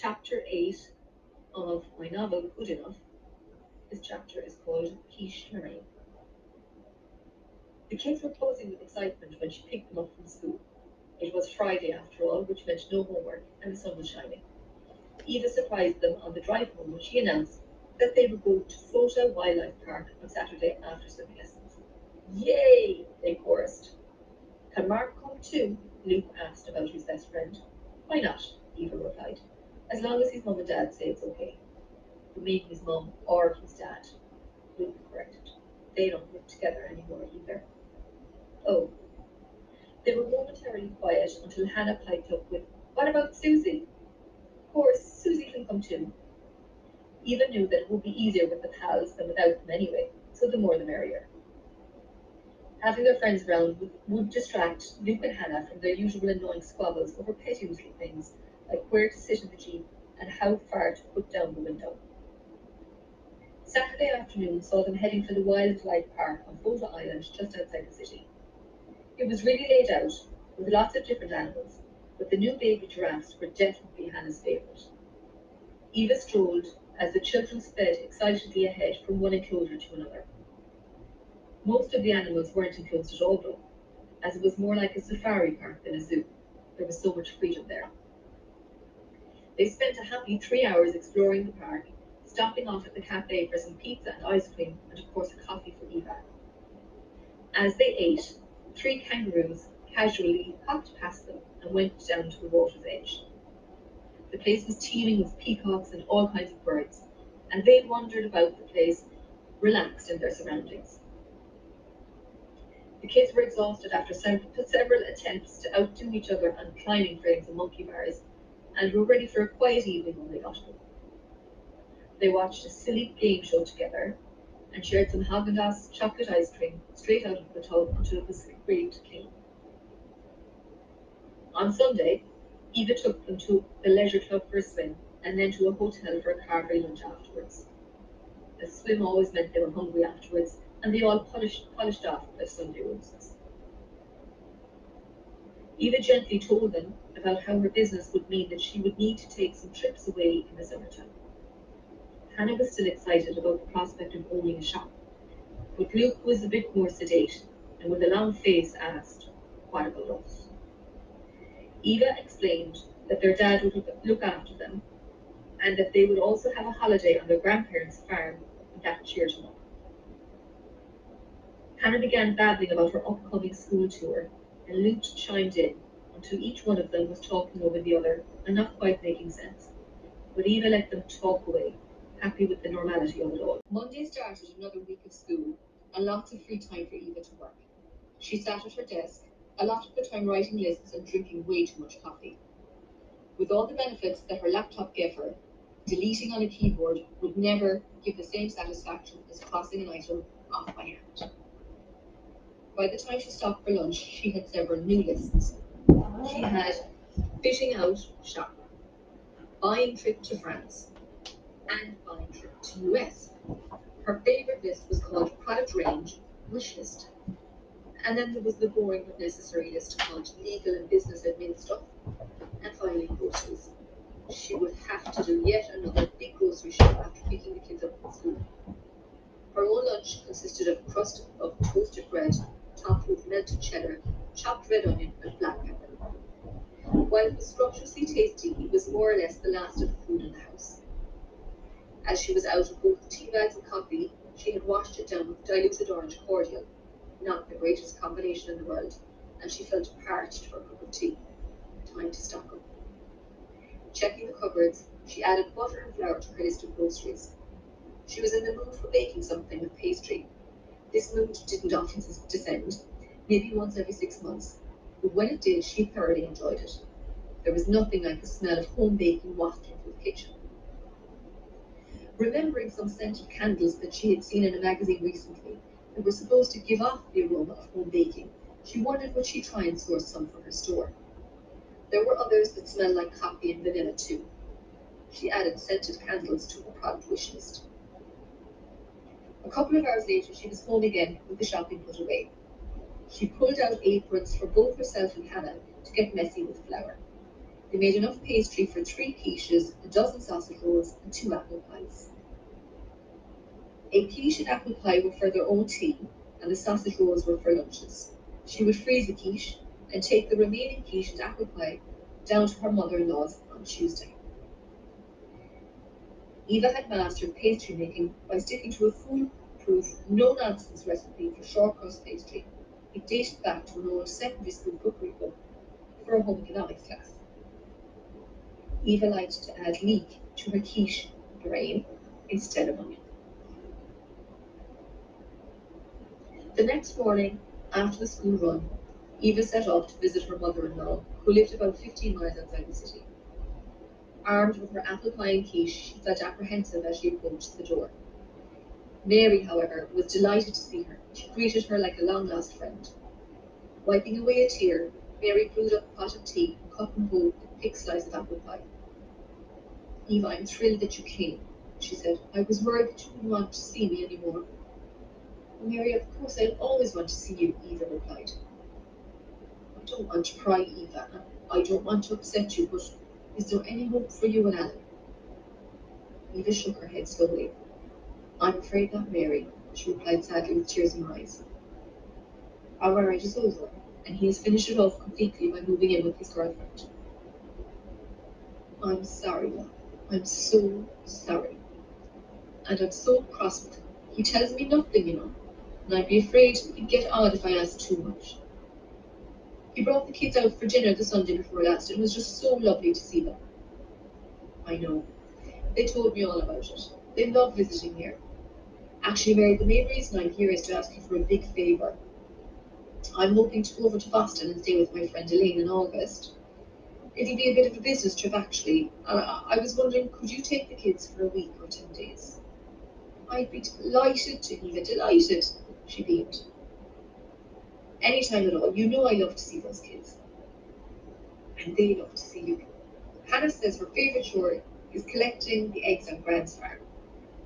chapter 8 of my novel Good Enough. This chapter is called Quiche Lorraine. The kids were posing with excitement when she picked them up from school. It was Friday after all, which meant no homework, and the sun was shining. Eva surprised them on the drive home when she announced that they would go to Fota Wildlife Park on Saturday after swimming lessons. Yay! They chorused. Can Mark come too? Luke asked about his best friend. Why not? Eva replied. As long as his mum and dad say it's okay. Maybe his mum or his dad. will be corrected. They don't live together anymore either. Oh. They were momentarily quiet until Hannah piped up with, What about Susie? Of course, Susie can come too. Eva knew that it would be easier with the pals than without them anyway, so the more the merrier. Having their friends around would, would distract Luke and Hannah from their usual annoying squabbles over petty little things like where to sit in the jeep and how far to put down the window. Saturday afternoon saw them heading for the wildlife park on Fota Island just outside the city. It was really laid out, with lots of different animals, but the new baby giraffes were definitely Hannah's favourite. Eva strolled as the children sped excitedly ahead from one enclosure to another. Most of the animals weren't enclosed at all, though, as it was more like a safari park than a zoo. There was so much freedom there. They spent a happy three hours exploring the park, stopping off at the cafe for some pizza and ice cream, and of course a coffee for Eva. As they ate, three kangaroos casually hopped past them and went down to the water's edge. The place was teeming with peacocks and all kinds of birds, and they wandered about the place, relaxed in their surroundings. The kids were exhausted after several attempts to outdo each other on climbing frames and monkey bars, and were ready for a quiet evening when they got home. They watched a silly game show together and shared some Haagen-Dazs chocolate ice cream straight out of the tub until it was to king. On Sunday, Eva took them to the leisure club for a swim and then to a hotel for a carvery lunch afterwards. The swim always meant they were hungry afterwards, and they all polished, polished off their Sunday roasts. Eva gently told them about how her business would mean that she would need to take some trips away in the summertime. Hannah was still excited about the prospect of owning a shop, but Luke was a bit more sedate and with a long face asked, What about us? Eva explained that their dad would look after them and that they would also have a holiday on their grandparents' farm, and that cheered him up. Hannah began babbling about her upcoming school tour, and Luke chimed in until each one of them was talking over the other and not quite making sense. But Eva let them talk away, happy with the normality of it all. Monday started another week of school and lots of free time for Eva to work. She sat at her desk, a lot of the time writing lists and drinking way too much coffee. With all the benefits that her laptop gave her, deleting on a keyboard would never give the same satisfaction as crossing an item off by hand. By the time she stopped for lunch, she had several new lists. She had fitting out shop, buying trip to France, and buying trip to US. Her favorite list was called product range wish list. And then there was the boring but necessary list called legal and business admin stuff, and finally groceries. She would have to do yet another big grocery shop after picking the kids up from school. Her own lunch consisted of crust of toasted bread topped with melted cheddar, chopped red onion, and black pepper. While it was scrumptiously tasty, it was more or less the last of the food in the house. As she was out of both tea bags and coffee, she had washed it down with diluted orange cordial, not the greatest combination in the world, and she felt parched for a cup of tea. Time to stock up. Checking the cupboards, she added butter and flour to her list of groceries. She was in the mood for baking something with pastry. This mood didn't often descend, maybe once every six months, but when it did, she thoroughly enjoyed it. There was nothing like the smell of home baking wafting through the kitchen. Remembering some scented candles that she had seen in a magazine recently that were supposed to give off the aroma of home baking, she wondered would she try and source some for her store. There were others that smelled like coffee and vanilla too. She added scented candles to her product wish list. A couple of hours later, she was home again with the shopping put away. She pulled out aprons for both herself and Hannah to get messy with flour. They made enough pastry for three quiches, a dozen sausage rolls, and two apple pies. A quiche and apple pie were for their own tea, and the sausage rolls were for lunches. She would freeze the quiche and take the remaining quiche and apple pie down to her mother-in-law's on Tuesday. Eva had mastered pastry making by sticking to a foolproof, no-nonsense recipe for short crust pastry. It dated back to an old secondary school cookery book for a home economics class. Eva liked to add leek to her quiche Lorraine instead of onion. The next morning, after the school run, Eva set off to visit her mother-in-law, who lived about 15 miles outside the city. Armed with her apple pie and quiche, she felt apprehensive as she approached the door. Mary, however, was delighted to see her. She greeted her like a long-lost friend. Wiping away a tear, Mary brewed up a pot of tea and cut and both a thick slice of apple pie. Eva, I'm thrilled that you came, she said. I was worried that you wouldn't want to see me anymore. Mary, of course I'll always want to see you, Eva replied. I don't want to pry, Eva. I don't want to upset you, but is there any hope for you and Alan? Eva shook her head slowly. I'm afraid not, Mary, she replied sadly with tears in her eyes. Our marriage is over, and he has finished it off completely by moving in with his girlfriend. I'm sorry. I'm so sorry. And I'm so cross with him. He tells me nothing, you know, and I'd be afraid he'd get odd if I asked too much. He brought the kids out for dinner the Sunday before last. And it was just so lovely to see them. I know. They told me all about it. They love visiting here. Actually, Mary, the main reason I'm here is to ask you for a big favour. I'm hoping to go over to Boston and stay with my friend Elaine in August. It'll be a bit of a business trip, actually. Uh, I was wondering, could you take the kids for a week or ten days? I'd be delighted to, Eva, delighted, she beamed. Anytime at all, you know I love to see those kids. And they love to see you. Hannah says her favourite chore is collecting the eggs on Grant's farm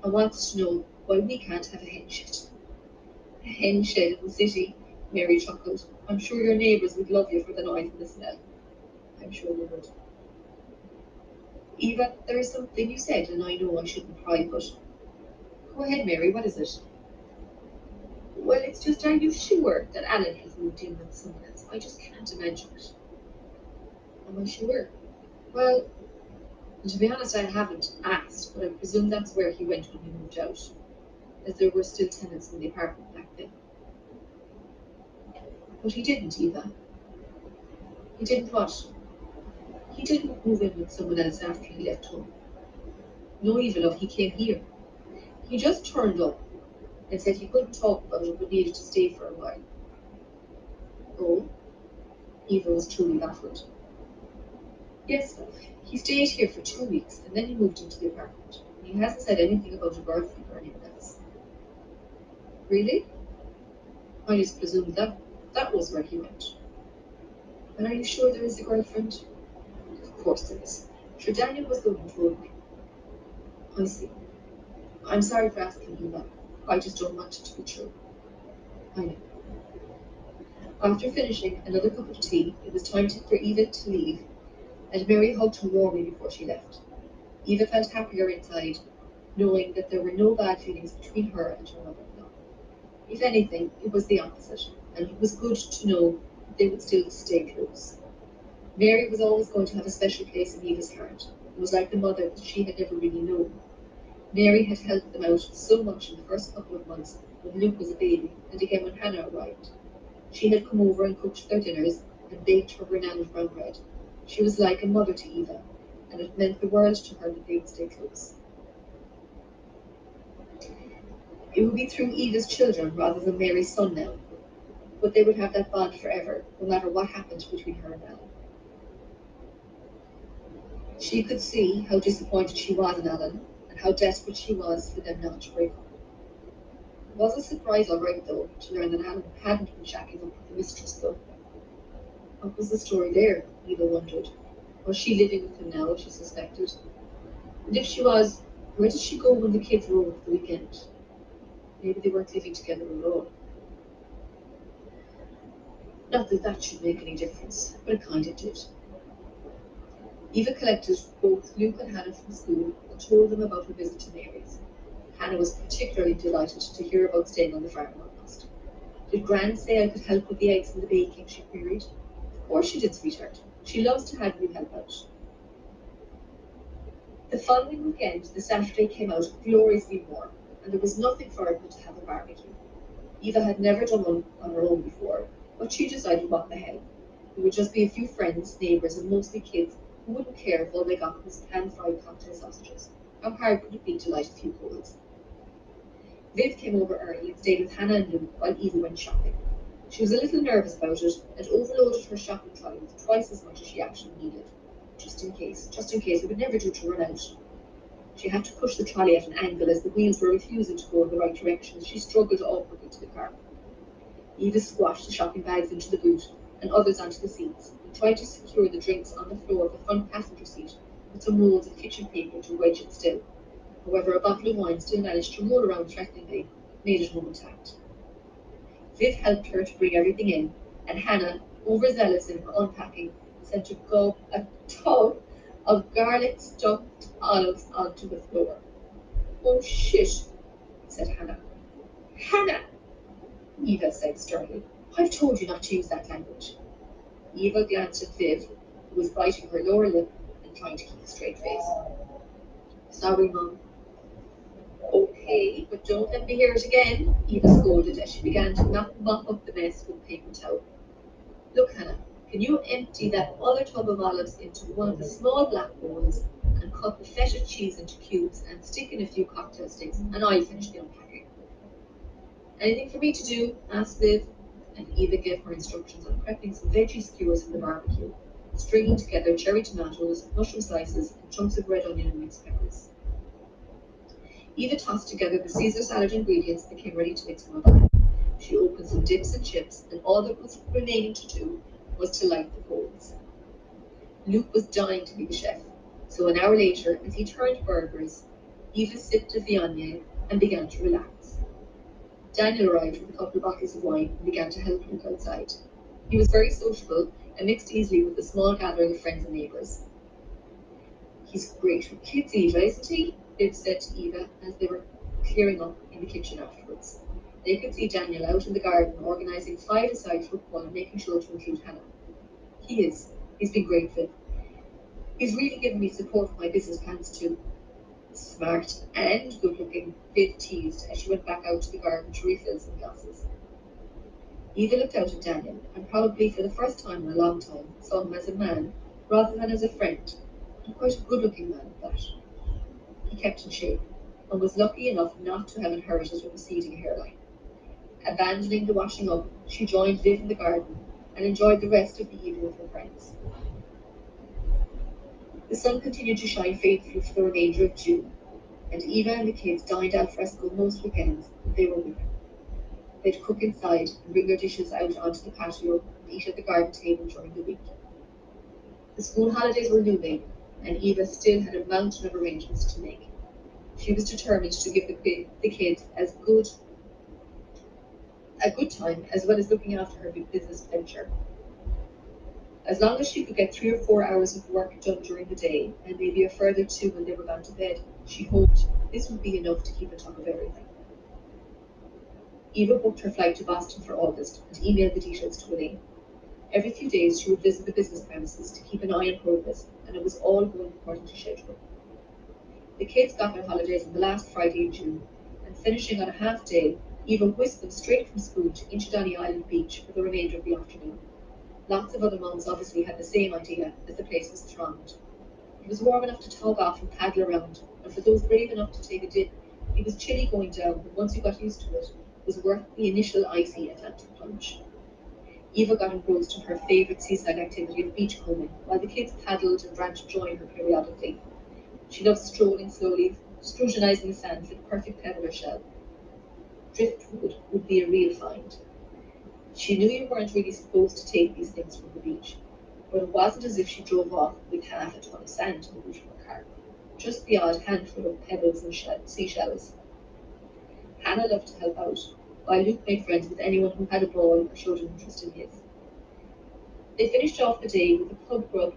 and wants to know why we can't have a hen shed. A hen shed in the city, Mary chuckled. I'm sure your neighbours would love you for the noise and the smell. I'm sure they would. Eva, there is something you said, and I know I shouldn't pry, but go ahead, Mary, what is it? Well, it's just, are you sure that Alan has moved in with someone else? I just can't imagine it. Am I sure? Well, to be honest, I haven't asked, but I presume that's where he went when he moved out, as there were still tenants in the apartment back then. But he didn't, Eva. He didn't what? He didn't move in with someone else after he left home. No evil of he came here. He just turned up and said he couldn't talk but but needed to stay for a while. Oh? Eva was truly baffled. Yes. He stayed here for two weeks and then he moved into the apartment. He hasn't said anything about a girlfriend or anything else. Really? I just presumed that that was where he went. And are you sure there is a girlfriend? Of course there is. Sure, Daniel was the one who told me. I see. I'm sorry for asking you that. I just don't want it to be true. I know. After finishing another cup of tea, it was time for Eva to leave, and Mary hugged her warmly before she left. Eva felt happier inside, knowing that there were no bad feelings between her and her mother-in-law. If anything, it was the opposite, and it was good to know they would still stay close. Mary was always going to have a special place in Eva's heart. It was like the mother that she had never really known. Mary had helped them out so much in the first couple of months when Luke was a baby, and again when Hannah arrived. She had come over and cooked their dinners and baked her renowned brown bread. She was like a mother to Eva, and it meant the world to her that they would stay close. It would be through Eva's children rather than Mary's son now, but they would have that bond forever, no matter what happened between her and Alan. She could see how disappointed she was in Alan how desperate she was for them not to break up. It was a surprise, all right, though, to learn that Alan hadn't been shacking up with the mistress, though. What was the story there? Eva wondered. Was she living with him now, she suspected? And if she was, where did she go when the kids were over for the weekend? Maybe they weren't living together at all. Not that that should make any difference, but it kind of did. Eva collected both Luke and Hannah from school and told them about her visit to Mary's. Hannah was particularly delighted to hear about staying on the farm almost. Did Gran say I could help with the eggs and the baking? she queried. Of course she did, sweetheart. She loves to have you help out. The following weekend, the Saturday came out gloriously warm, and there was nothing for it but to have a barbecue. Eva had never done one on her own before, but she decided what the hell. It would just be a few friends, neighbours, and mostly kids who wouldn't care if all they got was pan-fried cocktail sausages. How hard could it be to light a few coals? Viv came over early and stayed with Hannah and Luke while Eva went shopping. She was a little nervous about it and overloaded her shopping trolley with twice as much as she actually needed just in case, just in case. It would never do to run out. She had to push the trolley at an angle as the wheels were refusing to go in the right direction as she struggled awkwardly to the car. Eva squashed the shopping bags into the boot and others onto the seats tried to secure the drinks on the floor of the front passenger seat with some rolls of kitchen paper to wedge it still. However, a bottle of wine still managed to roll around threateningly, made it home intact. Viv helped her to bring everything in, and Hannah, overzealous in her unpacking, sent a, go- a tub of garlic stuffed olives onto the floor. Oh shit, said Hannah. Hannah, Eva said sternly. I've told you not to use that language. Eva glanced at Viv, who was biting her lower lip and trying to keep a straight face. Sorry, Mum. Okay, but don't let me hear it again, Eva scolded as she began to mop, mop up the mess with paper towel. Look, Hannah, can you empty that other tub of olives into one of the small black bowls and cut the feta cheese into cubes and stick in a few cocktail sticks and I'll finish the unpacking. Anything for me to do? asked Viv, and Eva gave her instructions on prepping some veggie skewers for the barbecue, stringing together cherry tomatoes, mushroom slices, and chunks of red onion and mixed peppers. Eva tossed together the Caesar salad ingredients that came ready to mix a bag. She opened some dips and chips, and all that was remaining to do was to light the coals. Luke was dying to be the chef, so an hour later, as he turned burgers, Eva sipped a Viognier and began to relax. Daniel arrived with a couple of bottles of wine and began to help Luke outside. He was very sociable and mixed easily with the small gathering of friends and neighbours. He's great with kids, Eva, isn't he? Viv said to Eva as they were clearing up in the kitchen afterwards. They could see Daniel out in the garden organising five-a-side football and making sure to include Hannah. He is. He's been great, Viv. He's really given me support for my business plans too. Smart and good looking, Viv teased as she went back out to the garden to refill some glasses. Eva looked out at Daniel, and probably for the first time in a long time saw him as a man rather than as a friend, and quite a good looking man at that. He kept in shape, and was lucky enough not to have inherited a receding hairline. Abandoning the washing up, she joined Viv in the garden and enjoyed the rest of the evening with her friends. The sun continued to shine faithfully for the remainder of June, and Eva and the kids dined al fresco most weekends if they were women. They'd cook inside and bring their dishes out onto the patio and eat at the garden table during the week. The school holidays were looming, and Eva still had a mountain of arrangements to make. She was determined to give the, the kids as good a good time as well as looking after her big business venture. As long as she could get three or four hours of work done during the day, and maybe a further two when they were gone to bed, she hoped this would be enough to keep on top of everything. Eva booked her flight to Boston for August and emailed the details to Elaine. Every few days she would visit the business premises to keep an eye on progress, and it was all going according to schedule. The kids got their holidays on the last Friday in June, and finishing on a half day, Eva whisked them straight from school to Inchydoney Island Beach for the remainder of the afternoon. Lots of other mums obviously had the same idea as the place was thronged. It was warm enough to tug off and paddle around, and for those brave enough to take a dip, it was chilly going down, but once you got used to it, it was worth the initial icy Atlantic plunge. Eva got engrossed in her favourite seaside activity of beachcombing, while the kids paddled and ran to join her periodically. She loved strolling slowly, scrutinising the sand for the perfect pebble or shell, driftwood would be a real find. She knew you weren't really supposed to take these things from the beach, but it wasn't as if she drove off with half a ton of sand in the boot of her car, just the odd handful of pebbles and seashells. Hannah loved to help out, while Luke made friends with anyone who had a ball or showed an interest in his. They finished off the day with a pub grub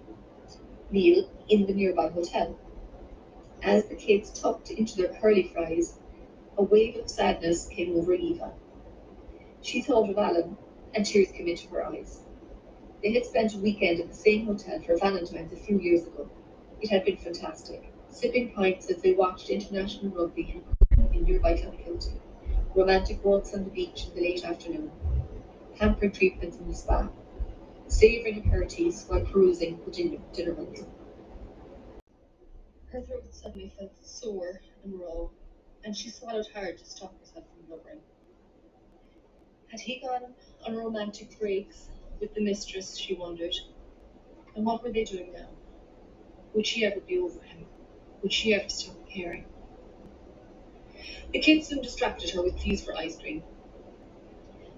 meal in the nearby hotel. As the kids tucked into their curly fries, a wave of sadness came over Eva. She thought of Alan, and tears came into her eyes. They had spent a weekend at the same hotel for Valentine's a few years ago. It had been fantastic, sipping pints as they watched international rugby in, nearby Clonakilty, romantic walks on the beach in the late afternoon, pampered treatments in the spa, savouring aperitifs while perusing the dinner, dinner menu. Her throat suddenly felt sore and raw, and she swallowed hard to stop herself from blubbering. Had he gone on romantic breaks with the mistress, she wondered? And what were they doing now? Would she ever be over him? Would she ever stop caring? The kids soon distracted her with pleas for ice cream.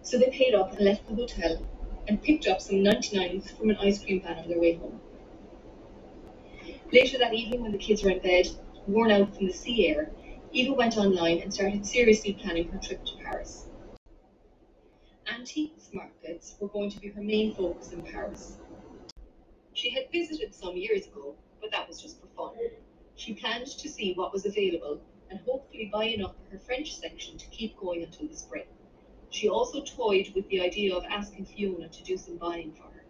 So they paid up and left the hotel and picked up some 99s from an ice cream van on their way home. Later that evening, when the kids were in bed, worn out from the sea air, Eva went online and started seriously planning her trip to Paris. Antiques markets were going to be her main focus in Paris. She had visited some years ago, but that was just for fun. She planned to see what was available and hopefully buy enough for her French section to keep going until the spring. She also toyed with the idea of asking Fiona to do some buying for her.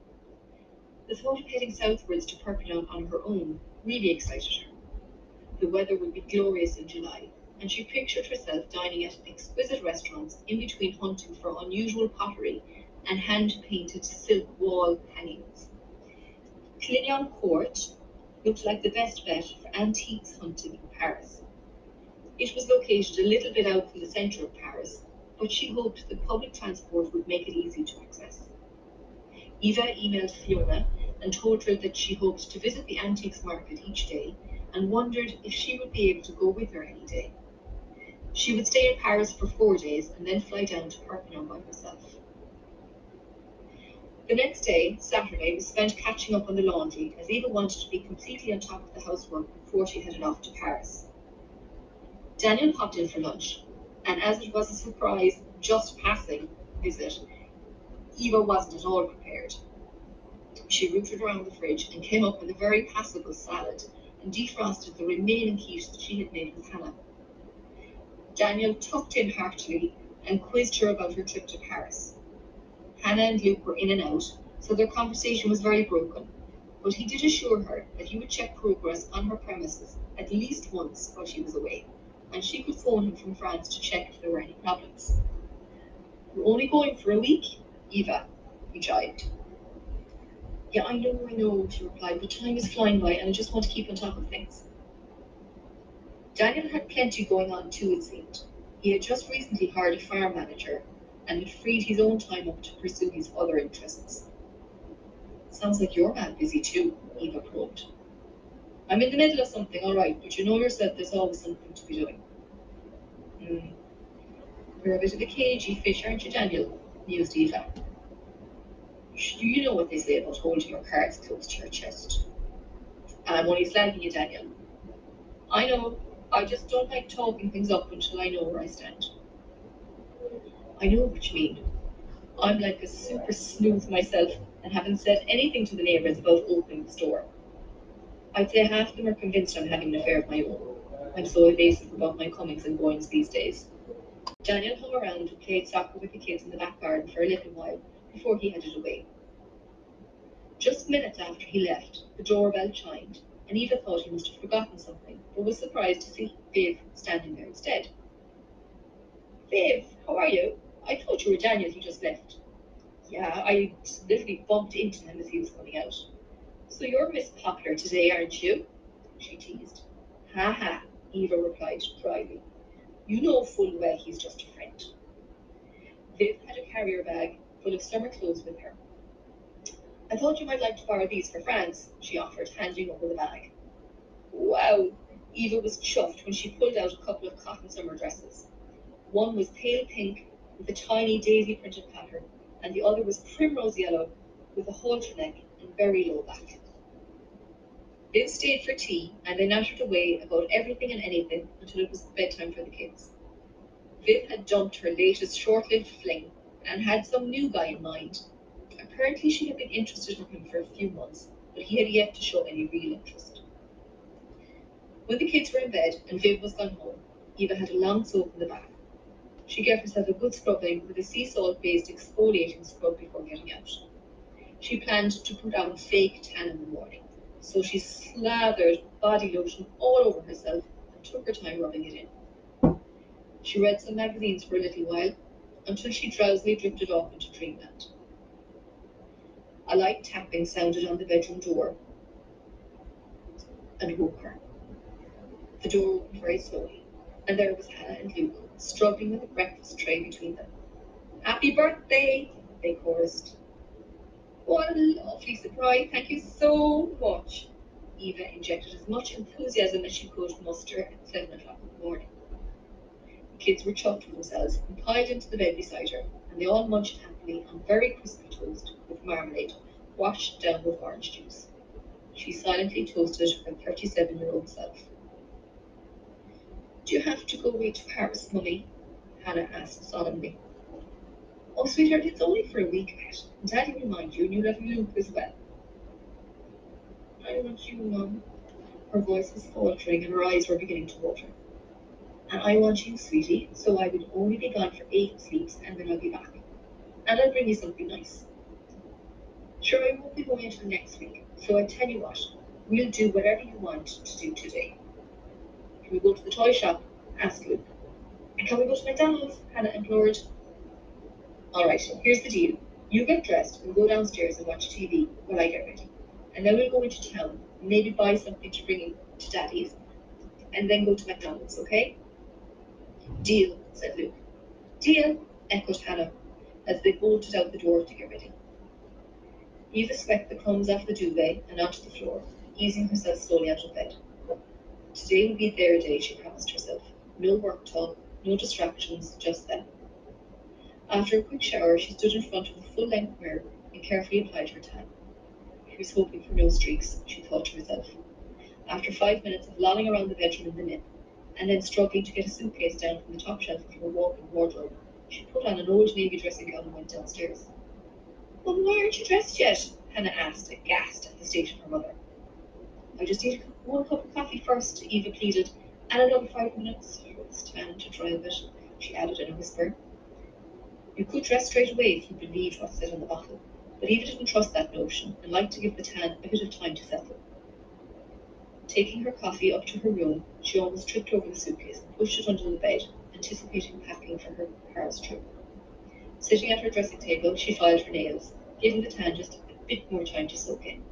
The thought of heading southwards to Perpignan on her own really excited her. The weather would be glorious in July, and she pictured herself dining at exquisite restaurants in between hunting for unusual pottery and hand-painted silk wall hangings. Clignon Court looked like the best bet for antiques hunting in Paris. It was located a little bit out from the centre of Paris, but she hoped that public transport would make it easy to access. Eva emailed Fiona and told her that she hoped to visit the antiques market each day and wondered if she would be able to go with her any day. She would stay in Paris for four days and then fly down to Perpignan by herself. The next day, Saturday, was spent catching up on the laundry as Eva wanted to be completely on top of the housework before she headed off to Paris. Daniel popped in for lunch, and as it was a surprise, just passing visit, Eva wasn't at all prepared. She rooted around the fridge and came up with a very passable salad and defrosted the remaining quiche that she had made with Hannah. Daniel tucked in heartily and quizzed her about her trip to Paris. Hannah and Luke were in and out, so their conversation was very broken, but he did assure her that he would check progress on her premises at least once while she was away, and she could phone him from France to check if there were any problems. You're only going for a week, Eva, he jibed. Yeah, I know, I know, she replied, but time is flying by and I just want to keep on top of things. Daniel had plenty going on too, it seemed. He had just recently hired a farm manager and had freed his own time up to pursue his other interests. Sounds like you're mad busy too, Eva probed. I'm in the middle of something, all right, but you know yourself there's always something to be doing. Hmm. You're a bit of a cagey fish, aren't you, Daniel? mused Eva. Do you know what they say about holding your cards close to your chest? I'm only slagging you, Daniel. I know. I just don't like talking things up until I know where I stand. I know what you mean. I'm like a super sleuth myself and haven't said anything to the neighbours about opening the store. I'd say half of them are convinced I'm having an affair of my own. I'm so evasive about my comings and goings these days. Daniel hung around and played soccer with the kids in the back garden for a little while before he headed away. Just minutes after he left, the doorbell chimed, and Eva thought he must have forgotten something, but was surprised to see Viv standing there instead. Viv, how are you? I thought you were Daniel, who just left. Yeah, I literally bumped into him as he was coming out. So you're Miss Popular today, aren't you? She teased. Ha ha, Eva replied dryly. You know full well he's just a friend. Viv had a carrier bag full of summer clothes with her. I thought you might like to borrow these for France, she offered, handing over the bag. Wow! Eva was chuffed when she pulled out a couple of cotton summer dresses. One was pale pink with a tiny daisy printed pattern, and the other was primrose yellow with a halter neck and very low back. Viv stayed for tea, and they nattered away about everything and anything until it was bedtime for the kids. Viv had dumped her latest short-lived fling and had some new guy in mind. Apparently she had been interested in him for a few months, but he had yet to show any real interest. When the kids were in bed and Viv was gone home, Eva had a long soak in the bath. She gave herself a good scrubbing with a sea salt based exfoliating scrub before getting out. She planned to put on a fake tan in the morning, so she slathered body lotion all over herself and took her time rubbing it in. She read some magazines for a little while until she drowsily drifted off into dreamland. A light tapping sounded on the bedroom door and woke her. The door opened very slowly, and there was Hannah and Luke struggling with the breakfast tray between them. Happy birthday, they chorused. What a lovely surprise, thank you so much. Eva injected as much enthusiasm as she could muster at seven o'clock in the morning. The kids were chuffed with themselves and piled into the bed beside her, and they all munched happily on very crispy toast with marmalade, washed down with orange juice. She silently toasted her 37 year old self. Do you have to go away to Paris, Mummy? Hannah asked solemnly. Oh, sweetheart, it's only for a week. And Daddy will mind you, and you'll have Luke as well. I want you, Mum. Her voice was faltering, and her eyes were beginning to water. And I want you, sweetie, so I will only be gone for eight sleeps, and then I'll be back. And I'll bring you something nice. Sure, I won't be going until next week, so I tell you what, we'll do whatever you want to do today. Can we go to the toy shop? asked Luke. And can we go to McDonald's? Hannah implored. All right, here's the deal. You get dressed and go downstairs and watch TV while I get ready. And then we'll go into town, maybe buy something to bring to Daddy's, and then go to McDonald's, okay? Deal, said Luke. Deal, echoed Hannah, as they bolted out the door to get ready. Eva swept the crumbs off the duvet and onto the floor, easing herself slowly out of bed. Today would be their day, she promised herself. No work talk, no distractions, just them. After a quick shower, she stood in front of the full length mirror and carefully applied her tan. She was hoping for no streaks, she thought to herself. After five minutes of lolling around the bedroom in the nip, and then struggling to get a suitcase down from the top shelf of her walk-in wardrobe, she put on an old navy dressing gown and went downstairs. Well, why aren't you dressed yet? Hannah asked, aghast at the state of her mother. I just need one cup of coffee first, Eva pleaded, and another five minutes for this tan to dry a bit, she added in a whisper. You could dress straight away if you believed what said on the bottle, but Eva didn't trust that notion and liked to give the tan a bit of time to settle. Taking her coffee up to her room, she almost tripped over the suitcase and pushed it under the bed, anticipating packing for her Paris trip. Sitting at her dressing table, she filed her nails, giving the tan just a bit more time to soak in.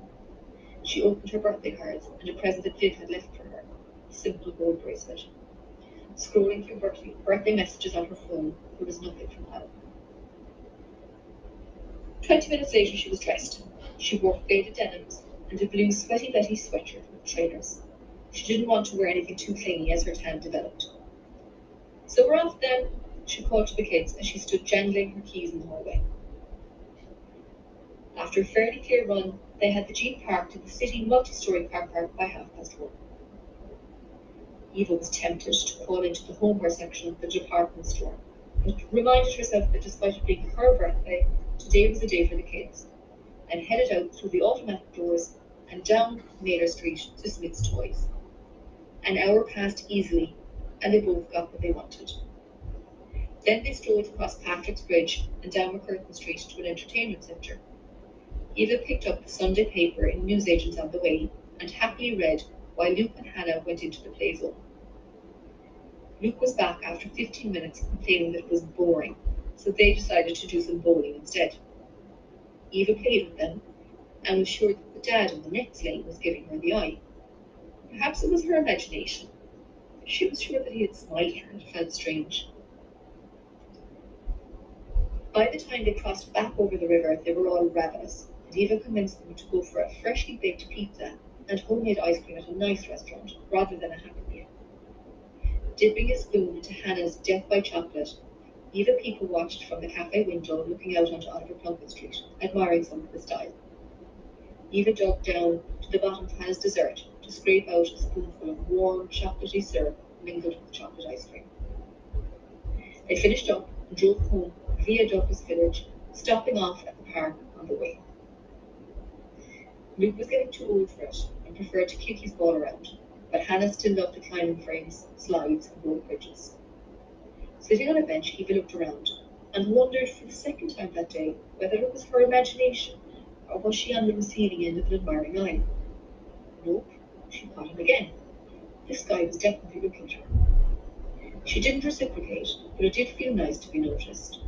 She opened her birthday cards and a present that Viv had left for her, a simple gold bracelet. Scrolling through birthday, birthday messages on her phone, there was nothing from Helen. Twenty minutes later, she was dressed. She wore faded denims and a blue sweaty Betty sweatshirt with trainers. She didn't want to wear anything too clingy as her tan developed. So we're off then, she called to the kids as she stood jangling her keys in the hallway. After a fairly clear run, they had the jeep parked in the city multi-story car park by half past one. Eva was tempted to crawl into the homeware section of the department store, but reminded herself that despite it being her birthday, today was a day for the kids, and headed out through the automatic doors and down Naylor Street to Smith's Toys. An hour passed easily, and they both got what they wanted. Then they strolled across Patrick's Bridge and down MacCurtain Street to an entertainment centre. Eva picked up the Sunday paper in newsagents on the way and happily read while Luke and Hannah went into the play zone. Luke was back after 15 minutes complaining that it was boring, so they decided to do some bowling instead. Eva played with them and was sure that the dad in the next lane was giving her the eye. Perhaps it was her imagination. She was sure that he had smiled at her and felt strange. By the time they crossed back over the river, they were all ravenous, and Eva convinced them to go for a freshly baked pizza and homemade ice cream at a nice restaurant rather than a Happy Meal. Dipping a spoon into Hannah's Death by Chocolate, Eva people watched from the cafe window looking out onto Oliver Plunkett Street, admiring some of the style. Eva dug down to the bottom of Hannah's dessert to scrape out a spoonful of warm, chocolatey syrup mingled with chocolate ice cream. They finished up and drove home via Douglas Village, stopping off at the park on the way. Luke was getting too old for it and preferred to kick his ball around, but Hannah still loved the climbing frames, slides, and rope bridges. Sitting on a bench, Eva looked around and wondered for the second time that day whether it was her imagination or was she on the receiving end of an admiring eye. Nope, she caught him again. This guy was definitely looking at her. She didn't reciprocate, but it did feel nice to be noticed.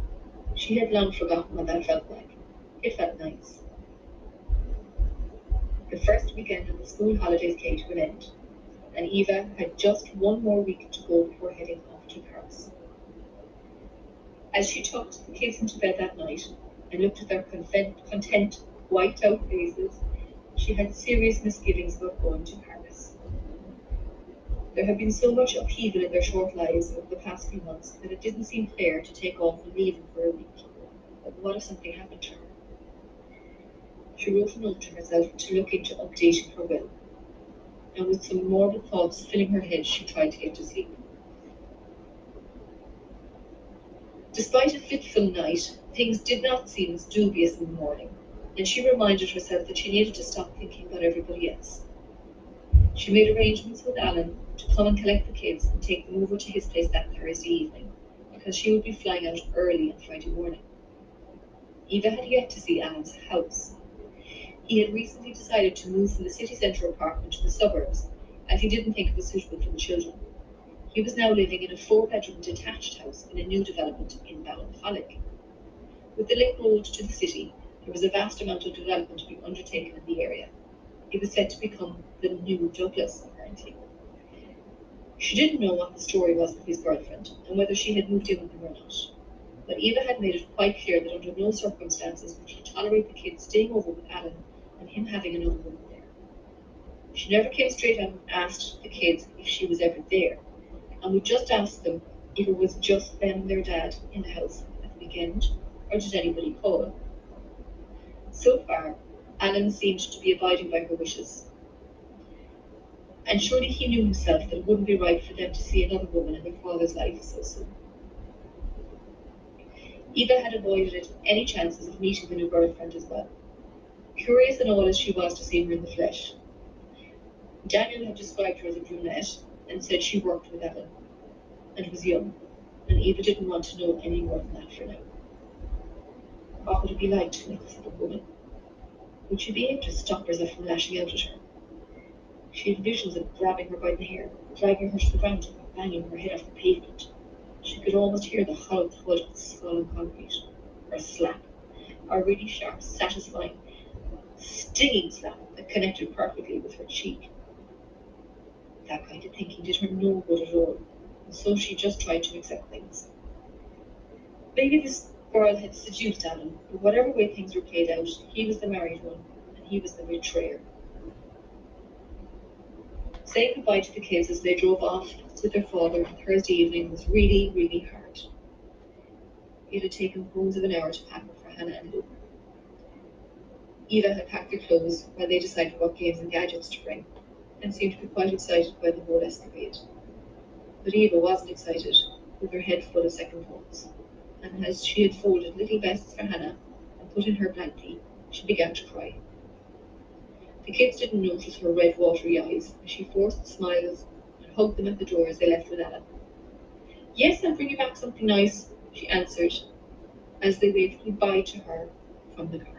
She had long forgotten what that felt like. It felt nice. The first weekend of the school holidays came to an end, and Eva had just one more week to go before heading off to Paris. As she tucked the kids into bed that night and looked at their content, content wiped out faces, she had serious misgivings about going to Paris. There had been so much upheaval in their short lives over the past few months that it didn't seem fair to take off and leave them for a week. But what if something happened to her? She wrote a note to herself to look into updating her will, and with some morbid thoughts filling her head, she tried to get to sleep. Despite a fitful night, things did not seem as dubious in the morning, and she reminded herself that she needed to stop thinking about everybody else. She made arrangements with Alan to come and collect the kids and take them over to his place that Thursday evening, because she would be flying out early on Friday morning. Eva had yet to see Alan's house. He had recently decided to move from the city centre apartment to the suburbs, as he didn't think it was suitable for the children. He was now living in a four-bedroom detached house in a new development in Ballincollig. With the link road to the city, there was a vast amount of development to be undertaken in the area. It was said to become the new Douglas, apparently. She didn't know what the story was with his girlfriend, and whether she had moved in with him or not. But Eva had made it quite clear that under no circumstances would she tolerate the kids staying over with Alan and him having another woman there. She never came straight out and asked the kids if she was ever there, and we just asked them if it was just them their dad in the house at the weekend, or did anybody call. So far, Alan seemed to be abiding by her wishes. And surely he knew himself that it wouldn't be right for them to see another woman in their father's life so soon. Eva had avoided any chances of meeting the new girlfriend as well. Curious and all as she was to see her in the flesh. Daniel had described her as a brunette and said she worked with Evan and was young, and Eva didn't want to know any more than that for now. What would it be like to meet this other woman? Would she be able to stop herself from lashing out at her? She had visions of grabbing her by the hair, dragging her to the ground, and banging her head off the pavement. She could almost hear the hollow thud of the skull on concrete, or a slap, a really sharp, satisfying, stinging slap that connected perfectly with her cheek. That kind of thinking did her no good at all, and so she just tried to accept things. Maybe this girl had seduced Alan, but whatever way things were played out, he was the married one, and he was the betrayer. Saying goodbye to the kids as they drove off with their father on Thursday evening was really, really hard. It had taken bones of an hour to pack for Hannah and Luke. Eva had packed their clothes while they decided what games and gadgets to bring, and seemed to be quite excited by the whole escapade. But Eva wasn't excited, with her head full of second thoughts, and as she had folded little vests for Hannah and put in her blankie, she began to cry. The kids didn't notice her red, watery eyes as she forced smiles and hugged them at the door as they left with Ella. Yes, I'll bring you back something nice, she answered as they waved goodbye to her from the car.